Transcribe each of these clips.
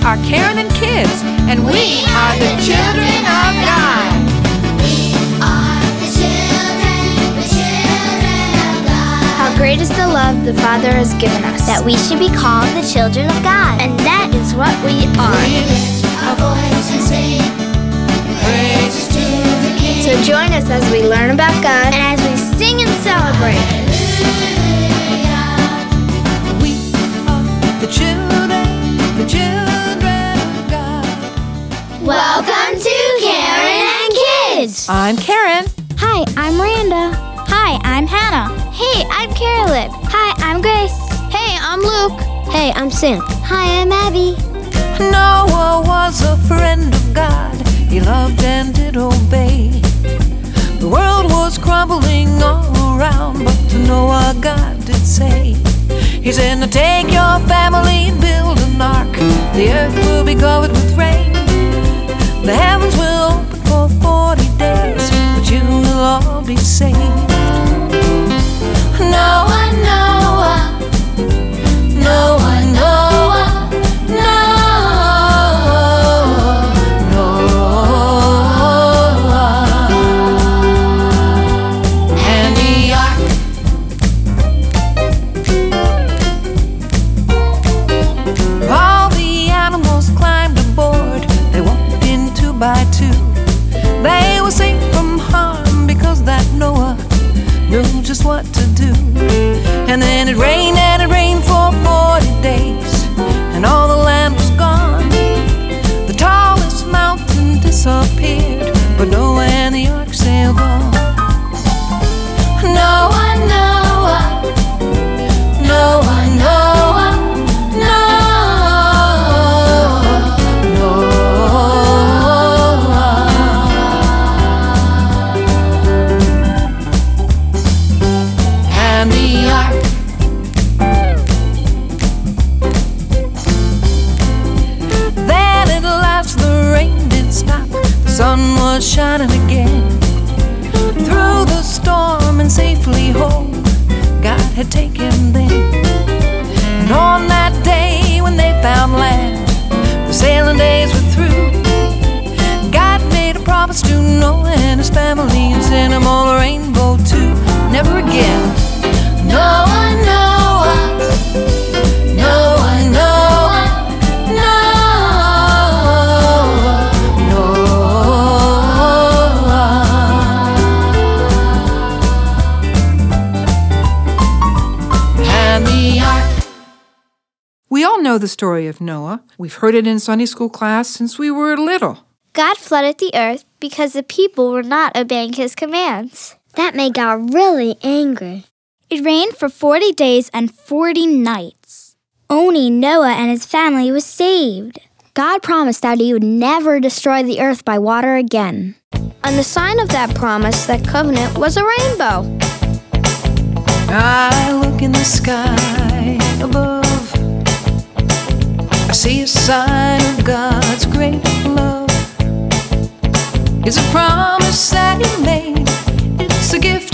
are Karen and Kids, and we are the children of God. we are are the the children children of God. How great is the love the Father has given us, that we should be called the children of God. and that is what we are. So join us as we learn about God And as we sing and celebrate, I'm Karen. Hi, I'm Randa. Hi, I'm Hannah. Hey, I'm Carolyn. Hi, I'm Grace. Hey, I'm Luke. Hey, I'm Sam. Hi, I'm Abby. Noah was a friend of God. He loved and did obey. The world was crumbling all around, but to Noah God did say, He said, Now take your family and build an ark. The earth will be covered with rain. The heavens will be saved. Noah, sun shining again. Through the storm and safely home, God had taken them. And on that day when they found land, the sailing days were through. God made a promise to Noah and his family and sent them all a rainbow too. Never again. Noah, Noah, Noah, know the story of Noah. We've heard it in Sunday school class since we were little. God flooded the earth because the people were not obeying his commands. That made God really angry. It rained for 40 days and 40 nights. Only Noah and his family was saved. God promised that He would never destroy the earth by water again. And the sign of that promise, that covenant, was a rainbow. I look in the sky above. See a sign of God's great love. It's a promise that He made, it's a gift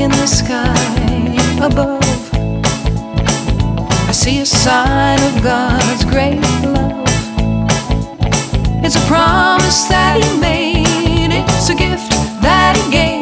in the sky above. I see a sign of God's great love. It's a promise that He made, it's a gift that He gave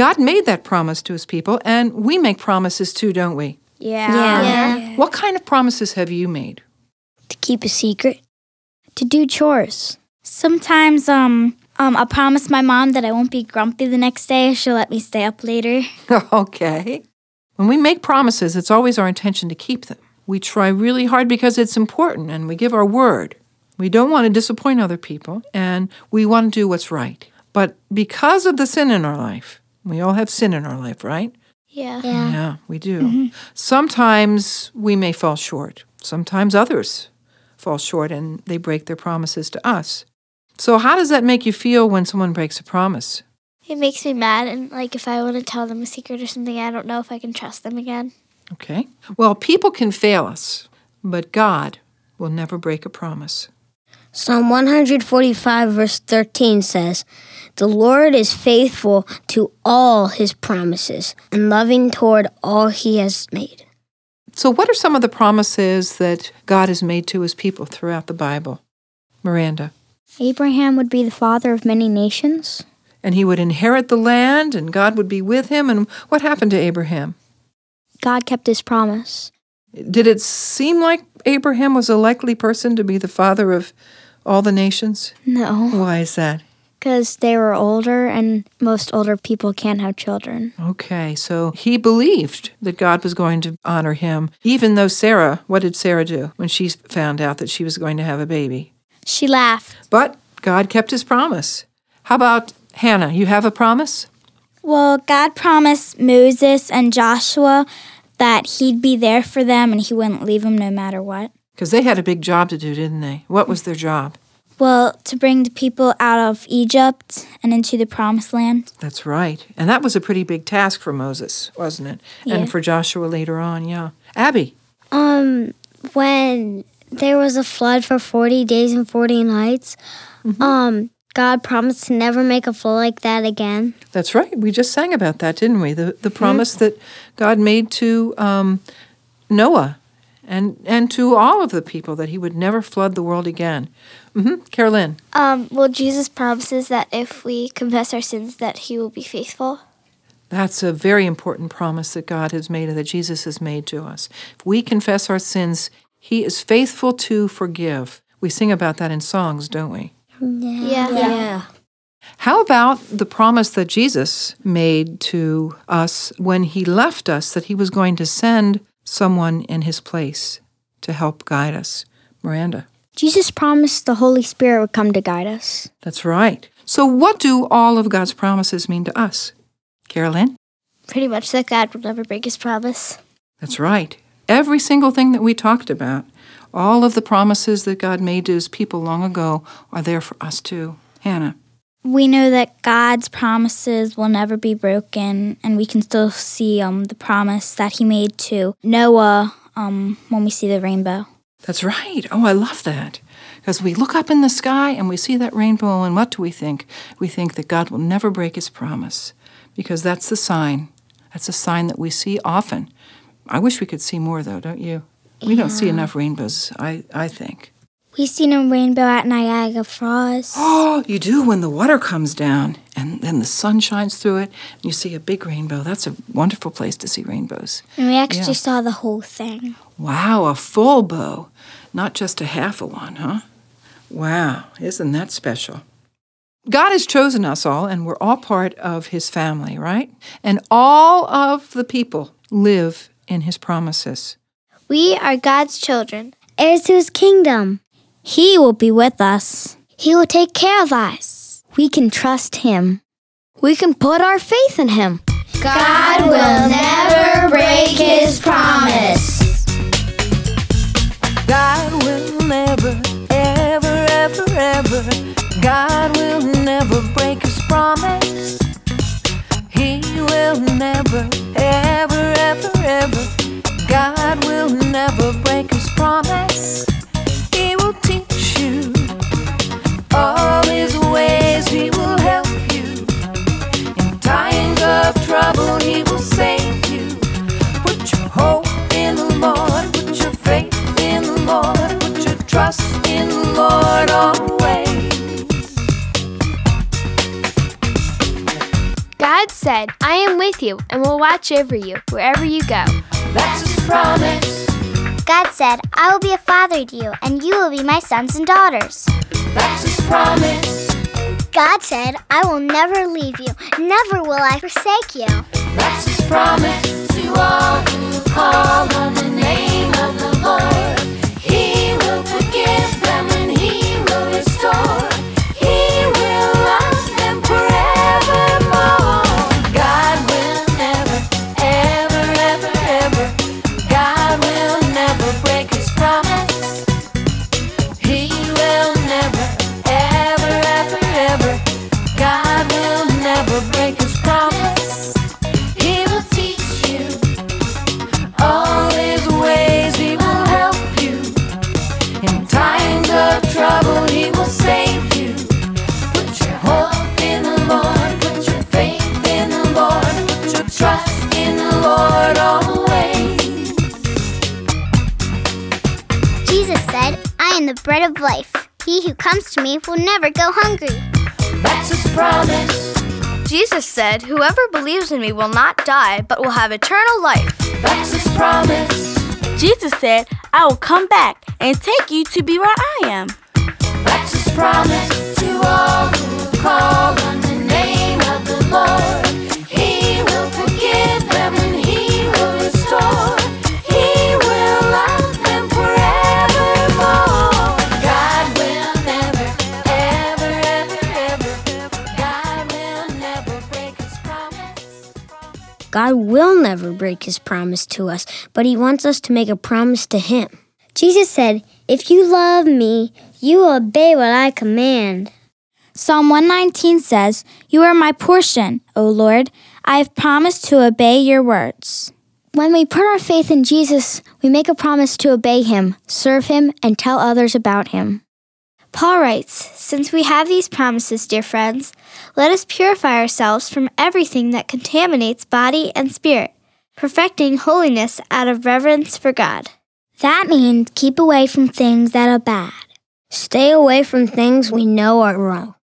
God made that promise to his people, and we make promises too, don't we? Yeah. Yeah. What kind of promises have you made? To keep a secret. To do chores. Sometimes um um I'll promise my mom that I won't be grumpy the next day. She'll let me stay up later. okay. When we make promises, it's always our intention to keep them. We try really hard because it's important and we give our word. We don't want to disappoint other people and we want to do what's right. But because of the sin in our life, we all have sin in our life, right? Yeah. Yeah. Yeah, we do. Mm-hmm. Sometimes we may fall short. Sometimes others fall short and they break their promises to us. So, how does that make you feel when someone breaks a promise? It makes me mad and like if I want to tell them a secret or something, I don't know if I can trust them again. Okay. Well, people can fail us, but God will never break a promise. Psalm 145, verse 13 says, The Lord is faithful to all his promises and loving toward all he has made. So, what are some of the promises that God has made to his people throughout the Bible? Miranda. Abraham would be the father of many nations. And he would inherit the land, and God would be with him. And what happened to Abraham? God kept his promise. Did it seem like Abraham was a likely person to be the father of all the nations? No, Why is that? because they were older, and most older people can't have children. Okay, so he believed that God was going to honor him, even though Sarah, what did Sarah do when she found out that she was going to have a baby? She laughed. But God kept his promise. How about Hannah? You have a promise? Well, God promised Moses and Joshua that he'd be there for them and he wouldn't leave them no matter what. Because they had a big job to do, didn't they? What was their job? Well, to bring the people out of Egypt and into the promised land. That's right. And that was a pretty big task for Moses, wasn't it? Yeah. And for Joshua later on, yeah. Abby, Um, when there was a flood for 40 days and 40 nights, um, God promised to never make a flood like that again. that's right. We just sang about that, didn't we? The, the promise that God made to um, Noah and, and to all of the people that he would never flood the world again. hmm Carolyn. Um, well, Jesus promises that if we confess our sins, that he will be faithful. That's a very important promise that God has made and that Jesus has made to us. If we confess our sins, He is faithful to forgive. We sing about that in songs, don't we? Yeah. Yeah. How about the promise that Jesus made to us when He left us that He was going to send someone in His place to help guide us? Miranda. Jesus promised the Holy Spirit would come to guide us. That's right. So, what do all of God's promises mean to us? Carolyn? Pretty much that God will never break his promise. That's right. Every single thing that we talked about, all of the promises that God made to his people long ago are there for us too. Hannah. We know that God's promises will never be broken, and we can still see um, the promise that he made to Noah um, when we see the rainbow. That's right. Oh, I love that. Because we look up in the sky and we see that rainbow, and what do we think? We think that God will never break his promise because that's the sign. That's a sign that we see often. I wish we could see more, though, don't you? We don't see enough rainbows, I, I think. We seen a rainbow at Niagara Falls. Oh, you do when the water comes down and then the sun shines through it and you see a big rainbow. That's a wonderful place to see rainbows. And we actually Yeah. saw the whole thing. Wow, a full bow, not just a half a one, huh? Wow, isn't that special? God has chosen us all, and we're all part of His family, right? And all of the people live in His promises. We are God's children. Heirs to his kingdom. He will be with us. He will take care of us. We can trust Him. We can put our faith in him. God will never break his promise. God will never, ever, ever, ever. God will never break God said, I am with you and will watch over you wherever you go. That's His promise. God said, I will be a father to you, and you will be my sons and daughters. That's His promise. God said, I will never leave you, never will I forsake you. That's His promise to all who call on the name comes to me will never go hungry. That's His promise. Jesus said, Whoever believes in me will not die, but will have eternal life. That's His promise. Jesus said, I will come back and take you to be where I am. That's His promise to all who call on the name of the Lord. God will never break his promise to us, but he wants us to make a promise to him. Jesus said, If you love me, you will obey what I command. Psalm 119 says, You are my portion, O Lord. I have promised to obey your words. When we put our faith in Jesus, we make a promise to obey him, serve him, and tell others about him. Paul writes, Since we have these promises, dear friends, let us purify ourselves from everything that contaminates body and spirit, perfecting holiness out of reverence for God. That means keep away from things that are bad. Stay away from things we know are wrong.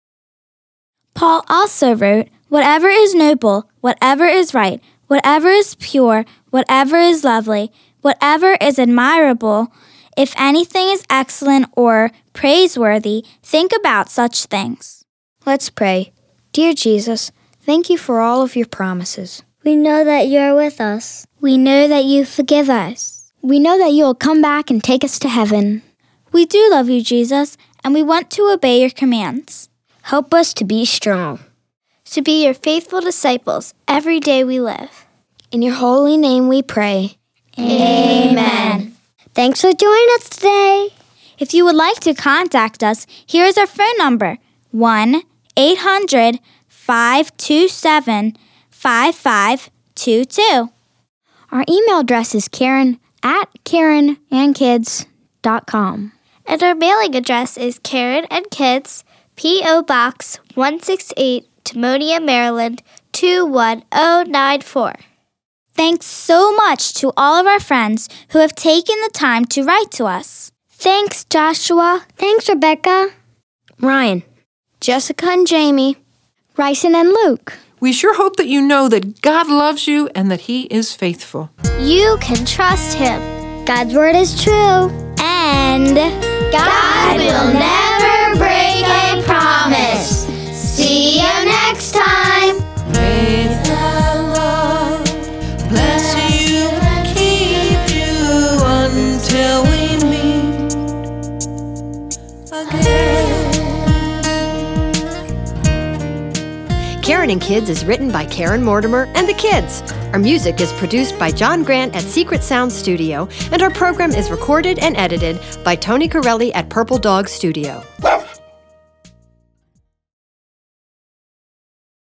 Paul also wrote, Whatever is noble, whatever is right, whatever is pure, whatever is lovely, whatever is admirable, if anything is excellent or praiseworthy, think about such things. Let's pray. Dear Jesus, thank you for all of your promises. We know that you are with us. We know that you forgive us. We know that you will come back and take us to heaven. We do love you, Jesus, and we want to obey your commands. Help us to be strong. To be your faithful disciples every day we live. In your holy name we pray. Amen. Thanks for joining us today. If you would like to contact us, here is our phone number 1 800 527 5522. Our email address is Karen at KarenandKids.com. And our mailing address is Karen and Kids, P.O. Box 168, Timonium, Maryland 21094. Thanks so much to all of our friends who have taken the time to write to us. Thanks, Joshua. Thanks, Rebecca. Ryan. Jessica and Jamie. Ryson and Luke. We sure hope that you know that God loves you and that He is faithful. You can trust Him. God's word is true. And God will never And Kids is written by Karen Mortimer and the kids. Our music is produced by John Grant at Secret Sound Studio, and our program is recorded and edited by Tony Corelli at Purple Dog Studio.